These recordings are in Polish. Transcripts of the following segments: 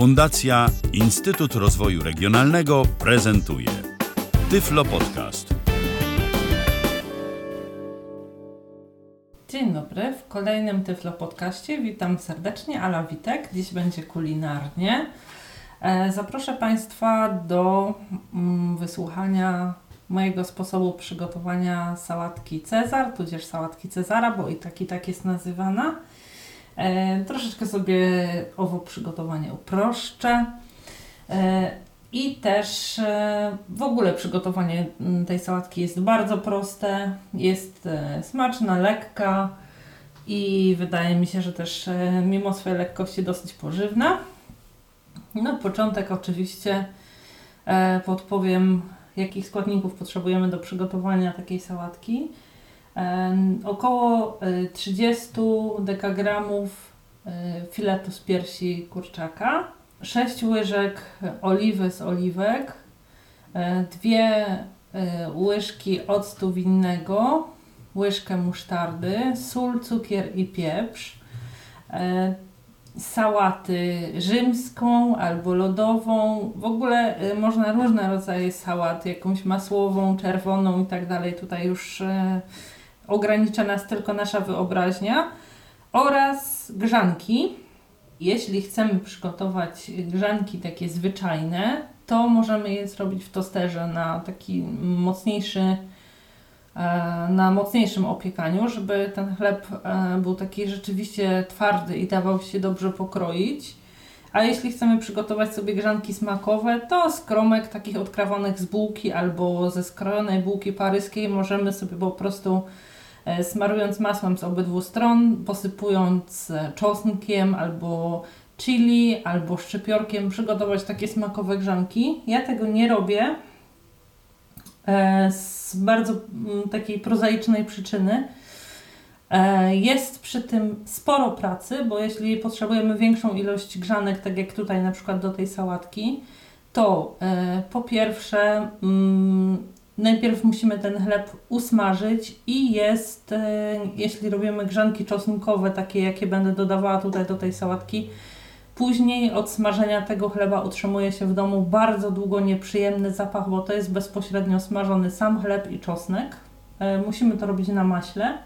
Fundacja Instytut Rozwoju Regionalnego prezentuje Tyflo Podcast. Dzień dobry, w kolejnym Tyflo Podcaście witam serdecznie, Ala Witek. Dziś będzie kulinarnie. E, zaproszę Państwa do mm, wysłuchania mojego sposobu przygotowania sałatki Cezar, tudzież sałatki Cezara, bo i tak i tak jest nazywana. E, troszeczkę sobie owo przygotowanie uproszczę. E, I też e, w ogóle przygotowanie tej sałatki jest bardzo proste, jest smaczna, lekka i wydaje mi się, że też mimo swojej lekkości dosyć pożywna. Na początek oczywiście podpowiem, jakich składników potrzebujemy do przygotowania takiej sałatki. E, około e, 30 dekagramów e, filetu z piersi kurczaka, 6 łyżek oliwy z oliwek, e, dwie e, łyżki octu winnego, łyżkę musztardy, sól, cukier i pieprz, e, sałaty rzymską albo lodową. W ogóle można różne rodzaje sałat, jakąś masłową, czerwoną i tak dalej. Tutaj już e, ogranicza nas tylko nasza wyobraźnia. Oraz grzanki. Jeśli chcemy przygotować grzanki takie zwyczajne, to możemy je zrobić w tosterze na taki mocniejszy e, na mocniejszym opiekaniu, żeby ten chleb e, był taki rzeczywiście twardy i dawał się dobrze pokroić. A jeśli chcemy przygotować sobie grzanki smakowe, to z kromek takich odkrawanych z bułki albo ze skrojonej bułki paryskiej możemy sobie po prostu smarując masłem z obydwu stron, posypując e, czosnkiem albo chili, albo szczypiorkiem przygotować takie smakowe grzanki. Ja tego nie robię, e, z bardzo mm, takiej prozaicznej przyczyny. E, Jest przy tym sporo pracy, bo jeśli potrzebujemy większą ilość grzanek, tak jak tutaj na przykład do tej sałatki, to e, po pierwsze mm, najpierw musimy ten chleb usmażyć i jest, e, jeśli robimy grzanki czosnkowe, takie jakie będę dodawała tutaj do tej sałatki, Później od smażenia tego chleba utrzymuje się w domu bardzo długo nieprzyjemny zapach, bo to jest bezpośrednio smażony sam chleb i czosnek. E, Musimy to robić na maśle,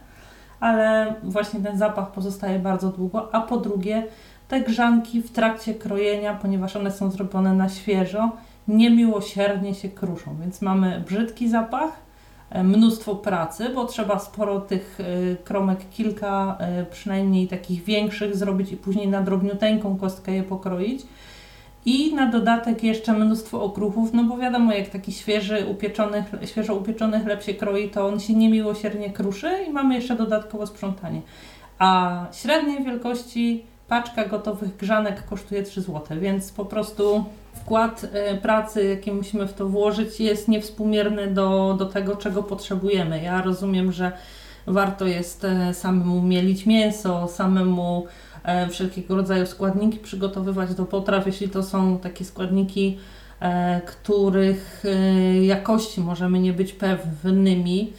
ale właśnie ten zapach pozostaje bardzo długo. A po drugie, te grzanki w trakcie krojenia, ponieważ one są zrobione na świeżo, niemiłosiernie się kruszą, więc mamy brzydki zapach, e, mnóstwo pracy, bo trzeba sporo tych e, kromek, kilka e, przynajmniej takich większych zrobić i później na drobniuteńką kostkę je pokroić. I na dodatek jeszcze mnóstwo okruchów, no bo wiadomo, jak taki świeży, upieczony, świeżo upieczony chleb się kroi, to on się niemiłosiernie kruszy i mamy jeszcze dodatkowo sprzątanie. A średniej wielkości paczka gotowych grzanek kosztuje 3 zł, więc po prostu wkład e, pracy, jaki musimy w to włożyć, jest niewspółmierny do, do tego, czego potrzebujemy. Ja rozumiem, że warto jest e, samemu mielić mięso, samemu e, wszelkiego rodzaju składniki przygotowywać do potraw, jeśli to są takie składniki, e, których jakości możemy nie być pewnymi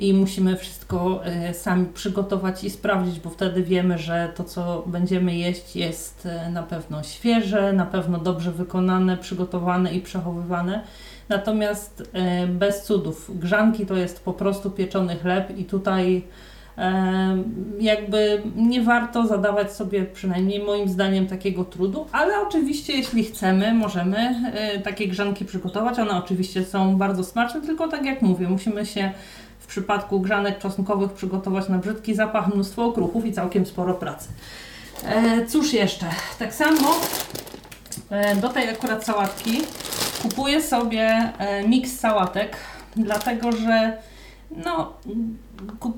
i musimy wszystko e, sami przygotować i sprawdzić, bo wtedy wiemy, że to, co będziemy jeść, jest e, na pewno świeże, na pewno dobrze wykonane, przygotowane i przechowywane. Natomiast e, bez cudów, grzanki to jest po prostu pieczony chleb i tutaj jakby nie warto zadawać sobie, przynajmniej moim zdaniem, takiego trudu, ale oczywiście jeśli chcemy, możemy takie grzanki przygotować. One oczywiście są bardzo smaczne, tylko tak jak mówię, musimy się przypadku grzanek czosnkowych przygotować na brzydki zapach, mnóstwo okruchów i całkiem sporo pracy. E, cóż jeszcze? Tak samo e, do tej akurat sałatki kupuję sobie e, miks sałatek, dlatego że no, kup,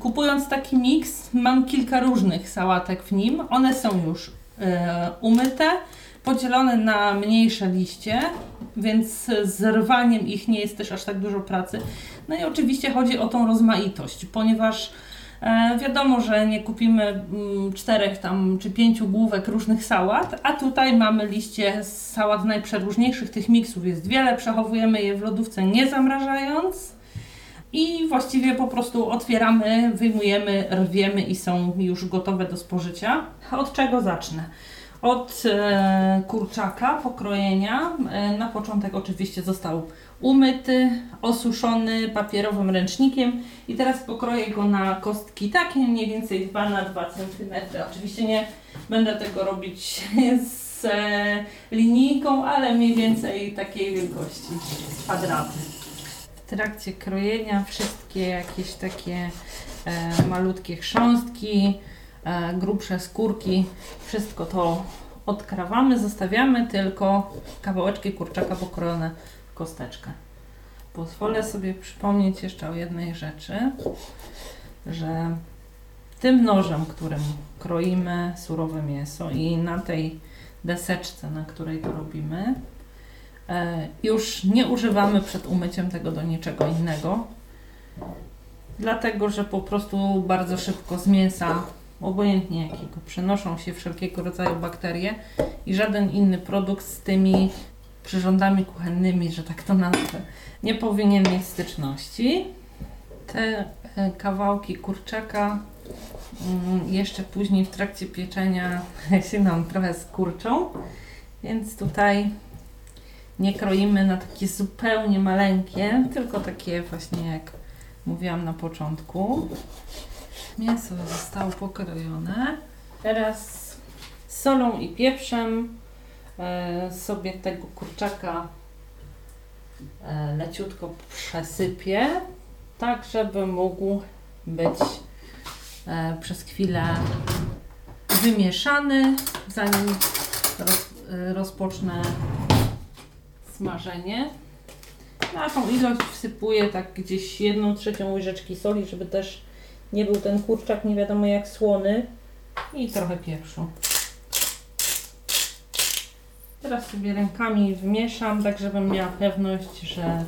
kupując taki miks mam kilka różnych sałatek w nim. One są już e, umyte, podzielone na mniejsze liście, więc z rwaniem ich nie jest też aż tak dużo pracy. No i oczywiście chodzi o tą rozmaitość, ponieważ e, wiadomo, że nie kupimy mm, czterech tam czy pięciu główek różnych sałat, a tutaj mamy liście z sałat najprzeróżniejszych. Tych miksów jest wiele, przechowujemy je w lodówce nie zamrażając. I właściwie po prostu otwieramy, wyjmujemy, rwiemy i są już gotowe do spożycia. Od czego zacznę? Od e, kurczaka, pokrojenia. E, na początek oczywiście został umyty, osuszony papierowym ręcznikiem i teraz pokroję go na kostki takie mniej więcej 2 na 2 cm. Oczywiście nie będę tego robić z e, linijką, ale mniej więcej takiej wielkości kwadraty. W trakcie krojenia wszystkie jakieś takie malutkie chrząstki, grubsze skórki, wszystko to odkrawamy, zostawiamy tylko kawałeczki kurczaka pokrojone w kosteczkę. Pozwolę sobie przypomnieć jeszcze o jednej rzeczy, że tym nożem, którym kroimy surowe mięso i na tej deseczce, na której to robimy, e, już nie używamy przed umyciem tego do niczego innego, dlatego że po prostu bardzo szybko z mięsa, obojętnie jakiego, przenoszą się wszelkiego rodzaju bakterie i żaden inny produkt z tymi przyrządami kuchennymi, że tak to nazwę, nie powinien mieć styczności. Te e, kawałki kurczaka mm, jeszcze później w trakcie pieczenia się nam trochę skurczą, więc tutaj nie kroimy na takie zupełnie maleńkie, tylko takie właśnie jak mówiłam na początku. Mięso zostało pokrojone. Teraz solą i pieprzem e, sobie tego kurczaka e, leciutko przesypię, tak żeby mógł być e, przez chwilę wymieszany, zanim roz, rozpocznę smażenie. Na tą ilość wsypuję tak gdzieś jedną trzecią łyżeczki soli, żeby też nie był ten kurczak nie wiadomo jak słony i trochę pieprzu. Teraz sobie rękami wmieszam, tak żebym miała pewność, że e,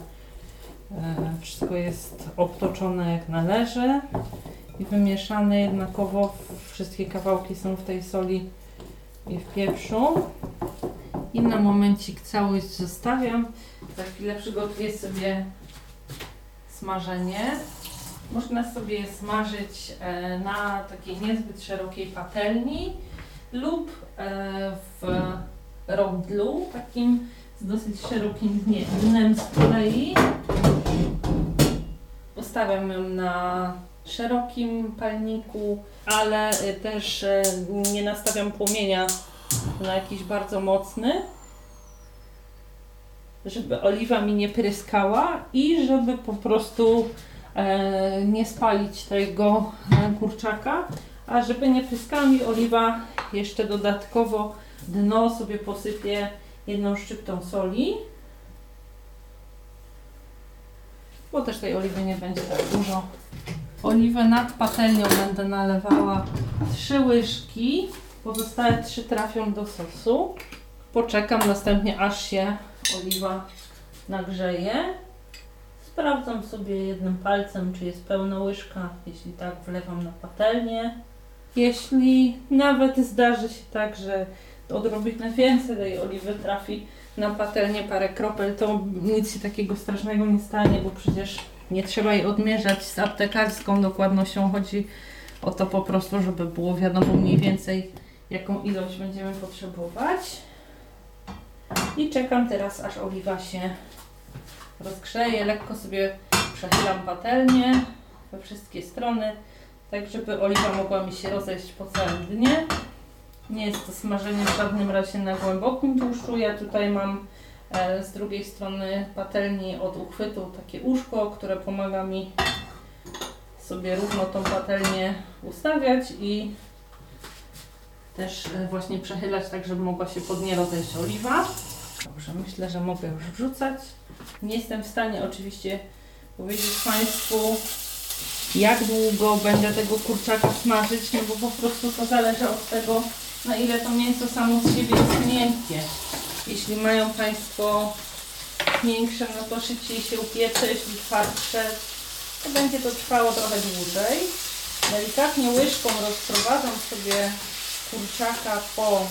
wszystko jest obtoczone jak należy i wymieszane jednakowo. Wszystkie kawałki są w tej soli i w pieprzu. I na momencik całość zostawiam. Za chwilę przygotuję sobie smażenie. Można sobie smażyć e, na takiej niezbyt szerokiej patelni lub e, w rondlu, takim z dosyć szerokim dnem z kolei. Postawiam ją na szerokim palniku, ale e, też nie nastawiam płomienia na jakiś bardzo mocny, żeby oliwa mi nie pryskała i żeby po prostu nie spalić tego e, kurczaka, a żeby nie pryskała mi oliwa, jeszcze dodatkowo dno sobie posypię jedną szczyptą soli, bo też tej oliwy nie będzie tak dużo. Oliwę nad patelnią będę nalewała trzy łyżki Pozostałe trzy trafią do sosu. Poczekam następnie aż się oliwa nagrzeje. Sprawdzam sobie jednym palcem, czy jest pełna łyżka. Jeśli tak, wlewam na patelnię. Jeśli nawet zdarzy się tak, że odrobinę więcej tej oliwy trafi na patelnię parę kropel, to nic się takiego strasznego nie stanie, bo przecież nie trzeba jej odmierzać z aptekarską dokładnością. Chodzi o to po prostu, żeby było wiadomo mniej więcej jaką ilość będziemy potrzebować. I czekam teraz, aż oliwa się rozgrzeje. Lekko sobie przechylam patelnię we wszystkie strony, tak żeby oliwa mogła mi się rozejść po całym dnie. Nie jest to smażenie w żadnym razie na głębokim tłuszczu. Ja tutaj mam e, z drugiej strony patelni od uchwytu takie uszko, które pomaga mi sobie równo tą patelnię ustawiać i też e, właśnie przechylać tak, żeby mogła się pod nie rozejść oliwa. Dobrze, myślę, że mogę już wrzucać. Nie jestem w stanie oczywiście powiedzieć Państwu, jak długo będę tego kurczaka smażyć, no bo po prostu to zależy od tego, na ile to mięso samo z siebie jest miękkie. Jeśli mają Państwo miększe, no to szybciej się upiecze, jeśli twardsze, to będzie to trwało trochę dłużej. Delikatnie łyżką rozprowadzam sobie kurczaka po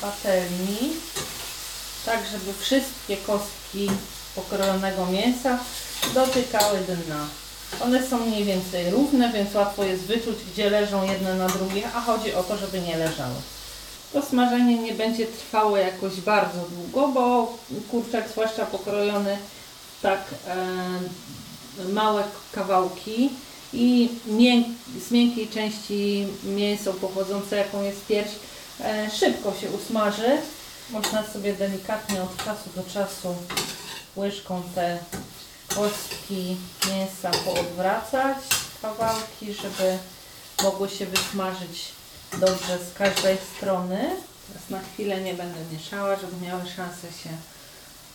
patelni, tak żeby wszystkie kostki pokrojonego mięsa dotykały dna. One są mniej więcej równe, więc łatwo jest wyczuć, gdzie leżą jedne na drugie, a chodzi o to, żeby nie leżały. To smażenie nie będzie trwało jakoś bardzo długo, bo kurczak, zwłaszcza pokrojony tak e, małe kawałki i mięk, z miękkiej części mięso pochodzące, jaką jest pierś, e, szybko się usmaży. Można sobie delikatnie od czasu do czasu łyżką te kostki mięsa poodwracać, kawałki, żeby mogły się wysmażyć dobrze z każdej strony. Teraz na chwilę nie będę mieszała, żeby miały szansę się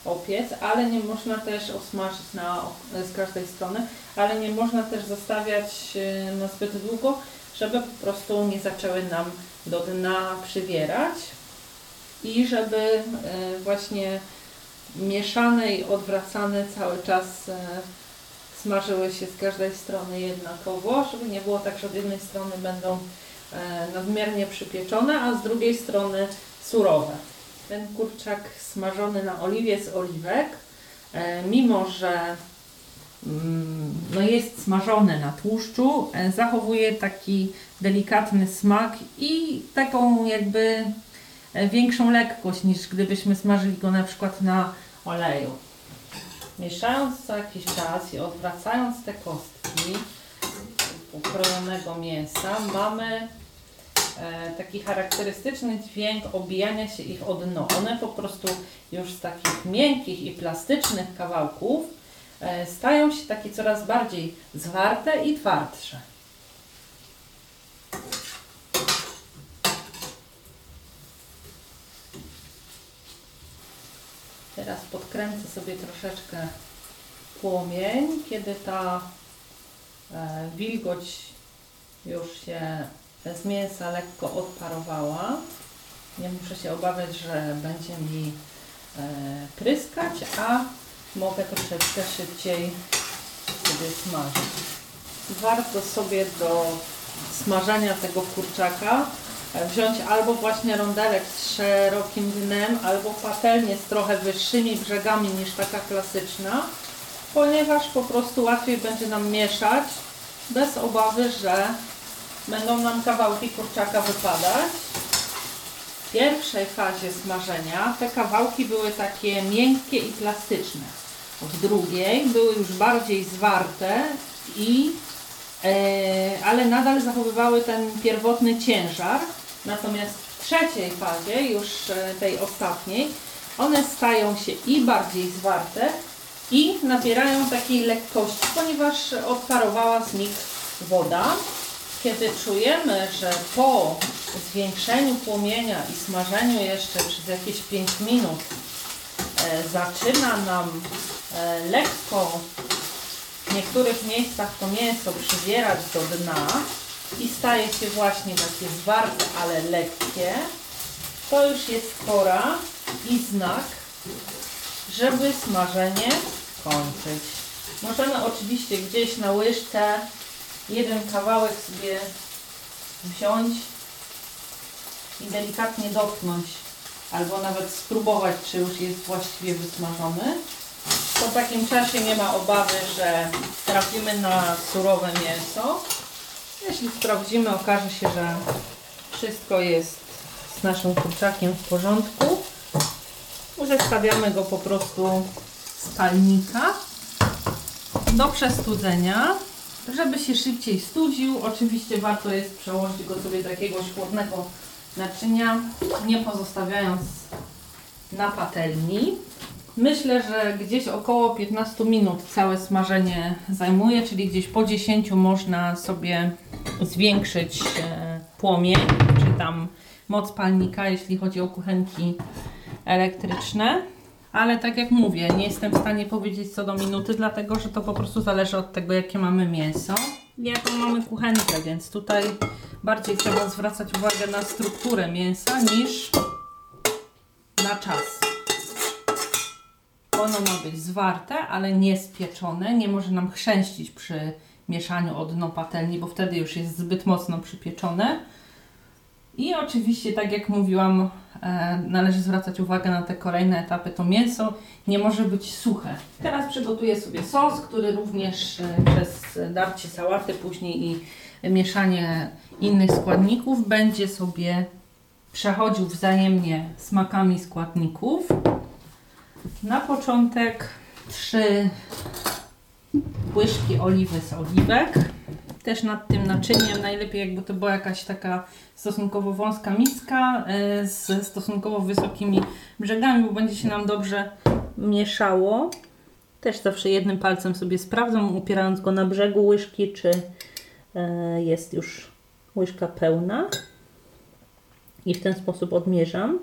opiec, ale nie można też osmażyć na, z każdej strony, ale nie można też zostawiać e, na zbyt długo, żeby po prostu nie zaczęły nam do dna przywierać i żeby e, właśnie mieszane i odwracane cały czas e, smażyły się z każdej strony jednakowo, żeby nie było tak, że od jednej strony będą e, nadmiernie przypieczone, a z drugiej strony surowe. Ten kurczak smażony na oliwie z oliwek, mimo że mm, no jest smażony na tłuszczu, zachowuje taki delikatny smak i taką jakby większą lekkość niż gdybyśmy smażyli go na przykład na oleju. Mieszając co jakiś czas i odwracając te kostki ukrojonego mięsa, mamy e, taki charakterystyczny dźwięk obijania się ich o dno. One po prostu już z takich miękkich i plastycznych kawałków e, stają się takie coraz bardziej zwarte i twardsze. Teraz podkręcę sobie troszeczkę płomień, kiedy ta e, wilgoć już się z mięsa lekko odparowała. Nie muszę się obawiać, że będzie mi e, pryskać, a mogę troszeczkę szybciej sobie smażyć. Warto sobie do smażania tego kurczaka wziąć albo właśnie rondelek z szerokim dnem, albo patelnię z trochę wyższymi brzegami niż taka klasyczna, ponieważ po prostu łatwiej będzie nam mieszać bez obawy, że będą nam kawałki kurczaka wypadać. W pierwszej fazie smażenia te kawałki były takie miękkie i plastyczne. W drugiej były już bardziej zwarte i e, ale nadal zachowywały ten pierwotny ciężar. Natomiast w trzeciej fazie, już e, tej ostatniej, one stają się i bardziej zwarte i nabierają takiej lekkości, ponieważ odparowała z nich woda. Kiedy czujemy, że po zwiększeniu płomienia i smażeniu jeszcze przez jakieś 5 minut e, zaczyna nam e, lekko niektórych miejscach to mięso przywierać do dna i staje się właśnie takie zwarte, ale lekkie, to już jest pora i znak, żeby smażenie kończyć. Możemy oczywiście gdzieś na łyżce jeden kawałek sobie wziąć i delikatnie dotknąć, albo nawet spróbować, czy już jest właściwie wysmażony. Po takim czasie nie ma obawy, że trafimy na surowe mięso. Jeśli sprawdzimy, okaże się, że wszystko jest z naszym kurczakiem w porządku. Zestawiamy go po prostu z palnika do przestudzenia, żeby się szybciej studził. Oczywiście warto jest przełożyć go sobie do jakiegoś chłodnego naczynia, nie pozostawiając na patelni. Myślę, że gdzieś około 15 minut całe smażenie zajmuje, czyli gdzieś po 10 można sobie zwiększyć e, płomień, czy tam moc palnika, jeśli chodzi o kuchenki elektryczne. Ale tak jak mówię, nie jestem w stanie powiedzieć co do minuty, dlatego że to po prostu zależy od tego, jakie mamy mięso. Jaką mamy kuchenkę, więc tutaj bardziej trzeba zwracać uwagę na strukturę mięsa niż na czas. Ono ma być zwarte, ale nie spieczone. Nie może nam chrzęścić przy mieszaniu o dno patelni, bo wtedy już jest zbyt mocno przypieczone. I oczywiście, tak jak mówiłam, e, należy zwracać uwagę na te kolejne etapy. To mięso nie może być suche. Teraz przygotuję sobie sos, który również e, przez darcie sałaty później i mieszanie innych składników będzie sobie przechodził wzajemnie smakami składników. Na początek trzy łyżki oliwy z oliwek. Też nad tym naczyniem najlepiej jakby to była jakaś taka stosunkowo wąska miska e, z stosunkowo wysokimi brzegami, bo będzie się nam dobrze mieszało. Też zawsze jednym palcem sobie sprawdzam, upierając go na brzegu łyżki, czy e, jest już łyżka pełna. I w ten sposób odmierzam.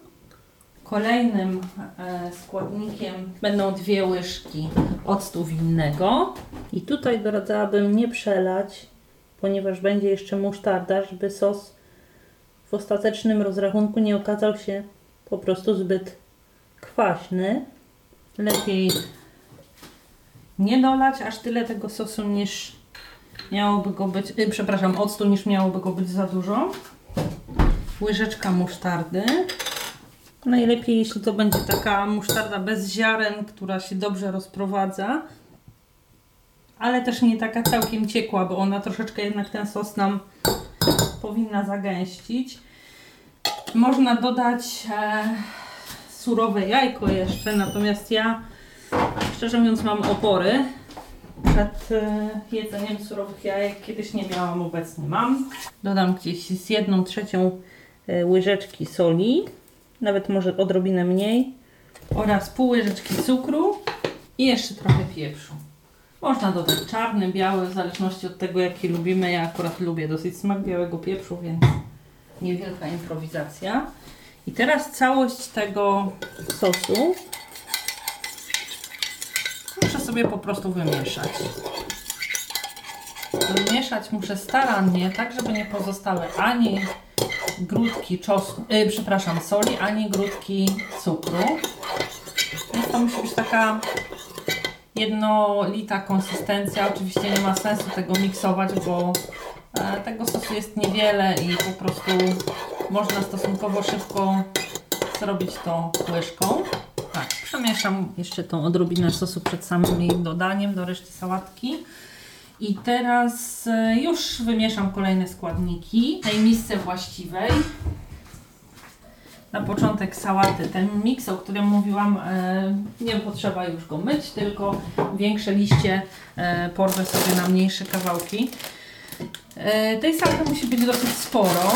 Kolejnym e, składnikiem będą dwie łyżki octu winnego. I tutaj doradzałabym nie przelać, ponieważ będzie jeszcze musztarda, żeby sos w ostatecznym rozrachunku nie okazał się po prostu zbyt kwaśny. Lepiej nie dolać aż tyle tego sosu niż miałoby go być, y, przepraszam, octu niż miałoby go być za dużo. Łyżeczka musztardy. Najlepiej jeśli to będzie taka musztarda bez ziaren, która się dobrze rozprowadza, ale też nie taka całkiem ciekła, bo ona troszeczkę jednak ten sos nam powinna zagęścić. Można dodać e, surowe jajko jeszcze, natomiast ja szczerze mówiąc mam opory przed e, jedzeniem surowych jajek. Kiedyś nie miałam, obecnie mam. Dodam gdzieś z jedną trzecią e, łyżeczki soli, nawet może odrobinę mniej oraz pół łyżeczki cukru i jeszcze trochę pieprzu. Można dodać czarny, biały, w zależności od tego jaki lubimy. Ja akurat lubię dosyć smak białego pieprzu, więc niewielka improwizacja. I teraz całość tego sosu muszę sobie po prostu wymieszać. Wymieszać muszę starannie, tak żeby nie pozostały ani grudki czosnku, yy, przepraszam, soli, ani grudki cukru. Więc to musi być taka jednolita konsystencja. Oczywiście nie ma sensu tego miksować, bo e, tego sosu jest niewiele i po prostu można stosunkowo szybko zrobić to łyżką. Tak, przemieszam jeszcze tą odrobinę sosu przed samym jej dodaniem do reszty sałatki. I teraz e, już wymieszam kolejne składniki w tej misce właściwej. Na początek sałaty, ten miks, o którym mówiłam, e, nie potrzeba już go myć, tylko większe liście e, porwę sobie na mniejsze kawałki. Tej sałaty musi być dosyć sporo.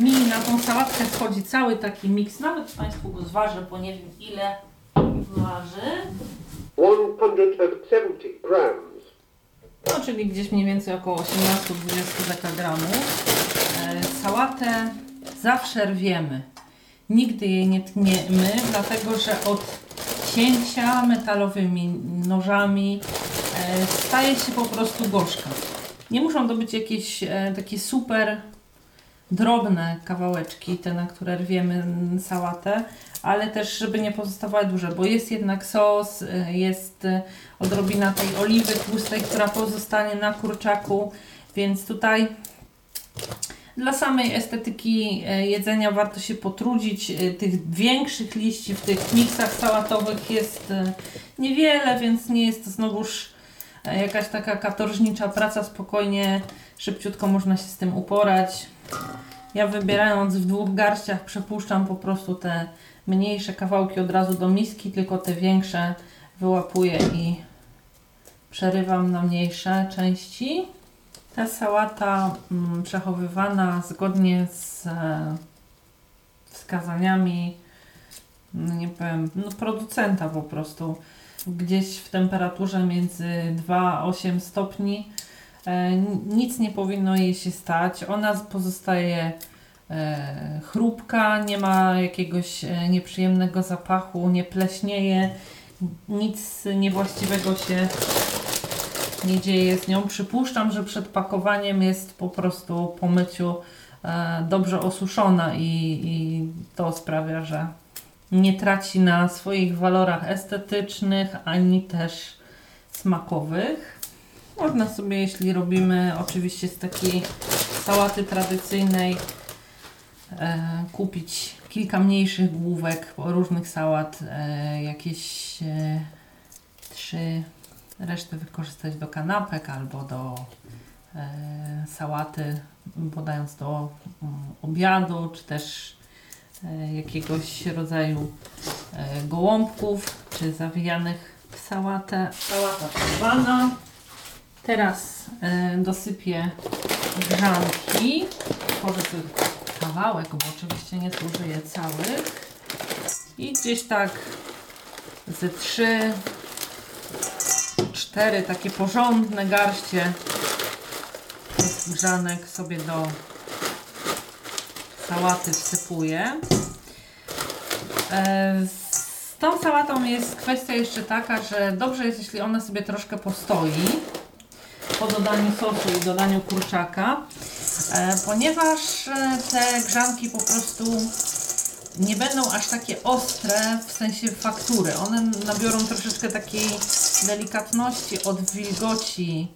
Mi na tą sałatkę wchodzi cały taki miks, nawet Państwu go zważę, bo nie wiem ile waży. 170 grams. No, czyli gdzieś mniej więcej około 18-20 dekagramów. E, sałatę zawsze rwiemy. Nigdy jej nie tniemy, dlatego że od cięcia metalowymi nożami e, staje się po prostu gorzka. Nie muszą to być jakieś e, takie super drobne kawałeczki, te na które rwiemy sałatę, ale też żeby nie pozostawały duże, bo jest jednak sos, y, jest y, odrobina tej oliwy tłustej, która pozostanie na kurczaku, więc tutaj dla samej estetyki y, jedzenia warto się potrudzić. Tych większych liści w tych miksach sałatowych jest niewiele, więc nie jest to znowuż jakaś taka katorżnicza praca. Spokojnie, szybciutko można się z tym uporać. Ja wybierając w dwóch garściach przepuszczam po prostu te mniejsze kawałki od razu do miski, tylko te większe wyłapuję i przerywam na mniejsze części. Ta sałata mm, przechowywana zgodnie z e, wskazaniami, no nie powiem, no producenta po prostu, gdzieś w temperaturze między 2 a 8 stopni. E, nic nie powinno jej się stać. Ona pozostaje e, chrupka, nie ma jakiegoś e, nieprzyjemnego zapachu, nie pleśnieje, nic niewłaściwego się nie dzieje z nią. Przypuszczam, że przed pakowaniem jest po prostu po myciu dobrze osuszona i, i to sprawia, że nie traci na swoich walorach estetycznych ani też smakowych. Można sobie, jeśli robimy oczywiście z takiej sałaty tradycyjnej, e, kupić kilka mniejszych główek różnych sałat, e, jakieś e, trzy, resztę wykorzystać do kanapek albo do e, sałaty, podając do um, obiadu, czy też e, jakiegoś rodzaju e, gołąbków, czy zawijanych w sałatę. Sałata przerwana. Teraz e, dosypię grzanki. Tworzę tylko kawałek, bo oczywiście nie zużyję całych. I gdzieś tak ze trzy, cztery takie porządne garście grzanek sobie do sałaty wsypuję. E, Z tą sałatą jest kwestia jeszcze taka, że dobrze jest, jeśli ona sobie troszkę postoi dodaniu sosu i dodaniu kurczaka, e, ponieważ e, te grzanki po prostu nie będą aż takie ostre w sensie faktury. One nabiorą troszeczkę takiej delikatności od wilgoci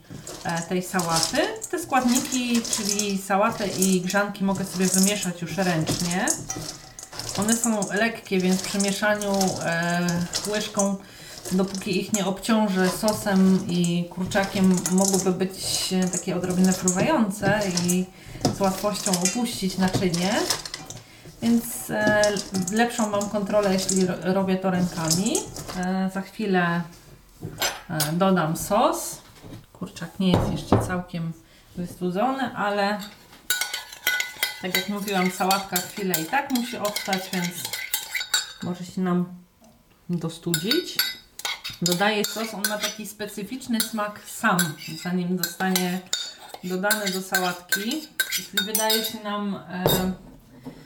e, tej sałaty. Te składniki, czyli sałatę i grzanki mogę sobie wymieszać już ręcznie. One są lekkie, więc przy mieszaniu łyżką, dopóki ich nie obciążę sosem i kurczakiem, mogłyby być takie odrobinę fruwające i z łatwością upuścić naczynie. Więc e, lepszą mam kontrolę, jeśli ro, robię to rękami. E, za chwilę e, dodam sos. Kurczak nie jest jeszcze całkiem wystudzony, ale tak jak mówiłam, sałatka chwilę i tak musi odstać, więc może się nam dostudzić. Dodaję sos, on ma taki specyficzny smak sam, zanim zostanie dodany do sałatki. Jeśli wydaje się nam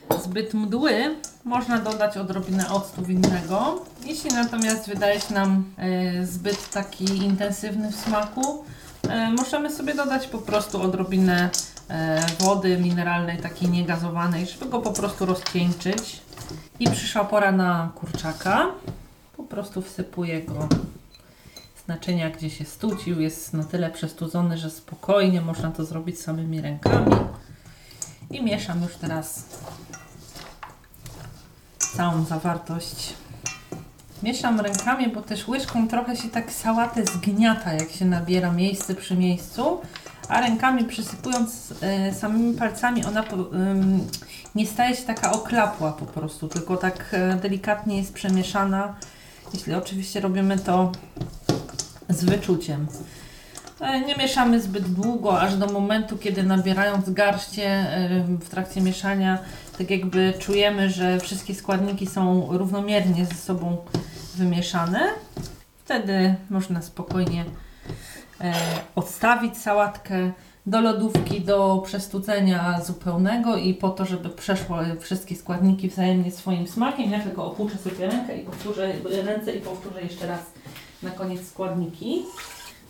e, zbyt mdły, można dodać odrobinę octu winnego. Jeśli natomiast wydaje się nam e, zbyt taki intensywny w smaku, e, możemy sobie dodać po prostu odrobinę e, wody mineralnej, takiej niegazowanej, żeby go po prostu rozcieńczyć. I przyszła pora na kurczaka. Prostu wsypuję go z naczynia, gdzie się studził. Jest na tyle przestudzony, że spokojnie można to zrobić samymi rękami. I mieszam już teraz całą zawartość. Mieszam rękami, bo też łyżką trochę się tak sałatę zgniata, jak się nabiera miejsce przy miejscu, a rękami przysypując e, samymi palcami, ona po, nie staje się taka oklapła po prostu, tylko tak e, delikatnie jest przemieszana, jeśli oczywiście robimy to z wyczuciem. E, Nie mieszamy zbyt długo, aż do momentu, kiedy nabierając garście e, w trakcie mieszania, tak jakby czujemy, że wszystkie składniki są równomiernie ze sobą wymieszane. Wtedy można spokojnie e, odstawić sałatkę do lodówki do przestudzenia zupełnego i po to, żeby przeszły wszystkie składniki wzajemnie swoim smakiem. Ja tylko opuszczę sobie rękę i powtórzę ręce i powtórzę jeszcze raz na koniec składniki.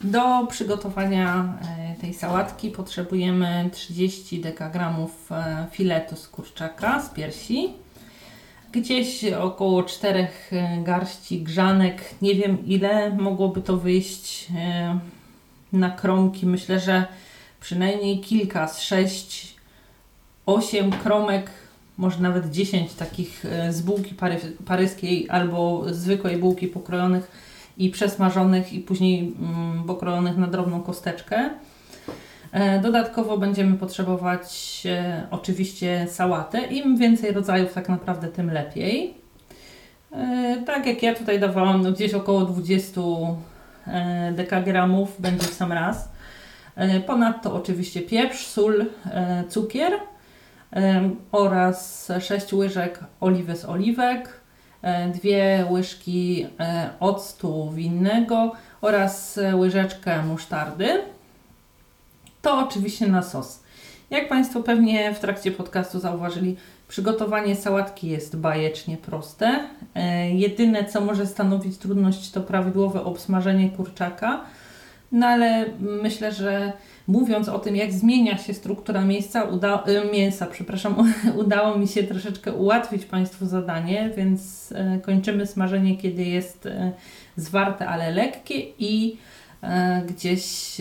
Do przygotowania e, tej sałatki potrzebujemy 30 dekagramów e, filetu z kurczaka, z piersi, gdzieś około 4 garści grzanek, nie wiem ile mogłoby to wyjść e, na kromki, myślę, że przynajmniej kilka, z 6, 8 kromek, może nawet 10 takich e, z bułki pary, paryskiej albo zwykłej bułki pokrojonych i przesmażonych i później mm, pokrojonych na drobną kosteczkę. E, Dodatkowo będziemy potrzebować e, oczywiście sałatę. Im więcej rodzajów tak naprawdę, tym lepiej. E, Tak jak ja tutaj dawałam, no gdzieś około 20 e, dekagramów będzie w sam raz. E, Ponadto oczywiście pieprz, sól, e, cukier e, oraz 6 łyżek oliwy z oliwek, e, dwie łyżki octu winnego oraz łyżeczkę musztardy. To oczywiście na sos. Jak Państwo pewnie w trakcie podcastu zauważyli, przygotowanie sałatki jest bajecznie proste. Jedyne, co może stanowić trudność, to prawidłowe obsmażenie kurczaka. No ale myślę, że mówiąc o tym, jak zmienia się struktura miejsca, uda, e, mięsa, przepraszam, udało mi się troszeczkę ułatwić Państwu zadanie, więc e, kończymy smażenie, kiedy jest e, zwarte, ale lekkie i gdzieś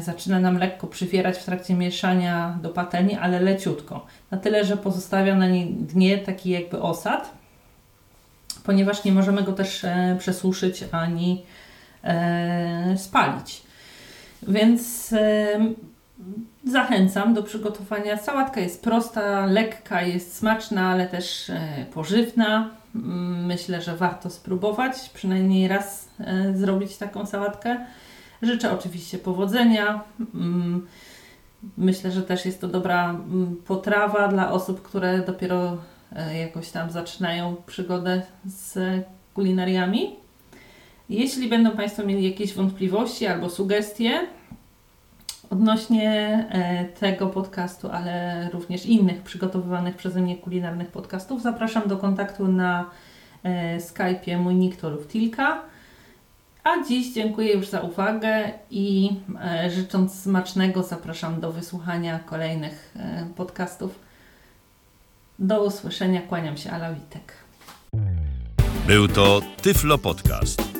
zaczyna nam lekko przywierać w trakcie mieszania do patelni, ale leciutko. Na tyle, że pozostawia na niej dnie taki jakby osad, ponieważ nie możemy go też przesuszyć ani spalić. Więc e, zachęcam do przygotowania. Sałatka jest prosta, lekka, jest smaczna, ale też e, pożywna. Mm, Myślę, że warto spróbować, przynajmniej raz e, zrobić taką sałatkę. Życzę oczywiście powodzenia. Mm, Myślę, że też jest to dobra mm, potrawa dla osób, które dopiero e, jakoś tam zaczynają przygodę z kulinariami. Jeśli będą Państwo mieli jakieś wątpliwości albo sugestie odnośnie e, tego podcastu, ale również innych przygotowywanych przeze mnie kulinarnych podcastów, zapraszam do kontaktu na e, Skype'ie mój nick to Luftilka. A dziś dziękuję już za uwagę i e, życząc smacznego zapraszam do wysłuchania kolejnych podcastów. Do usłyszenia, kłaniam się, Ala Witek. Był to Tyflo Podcast.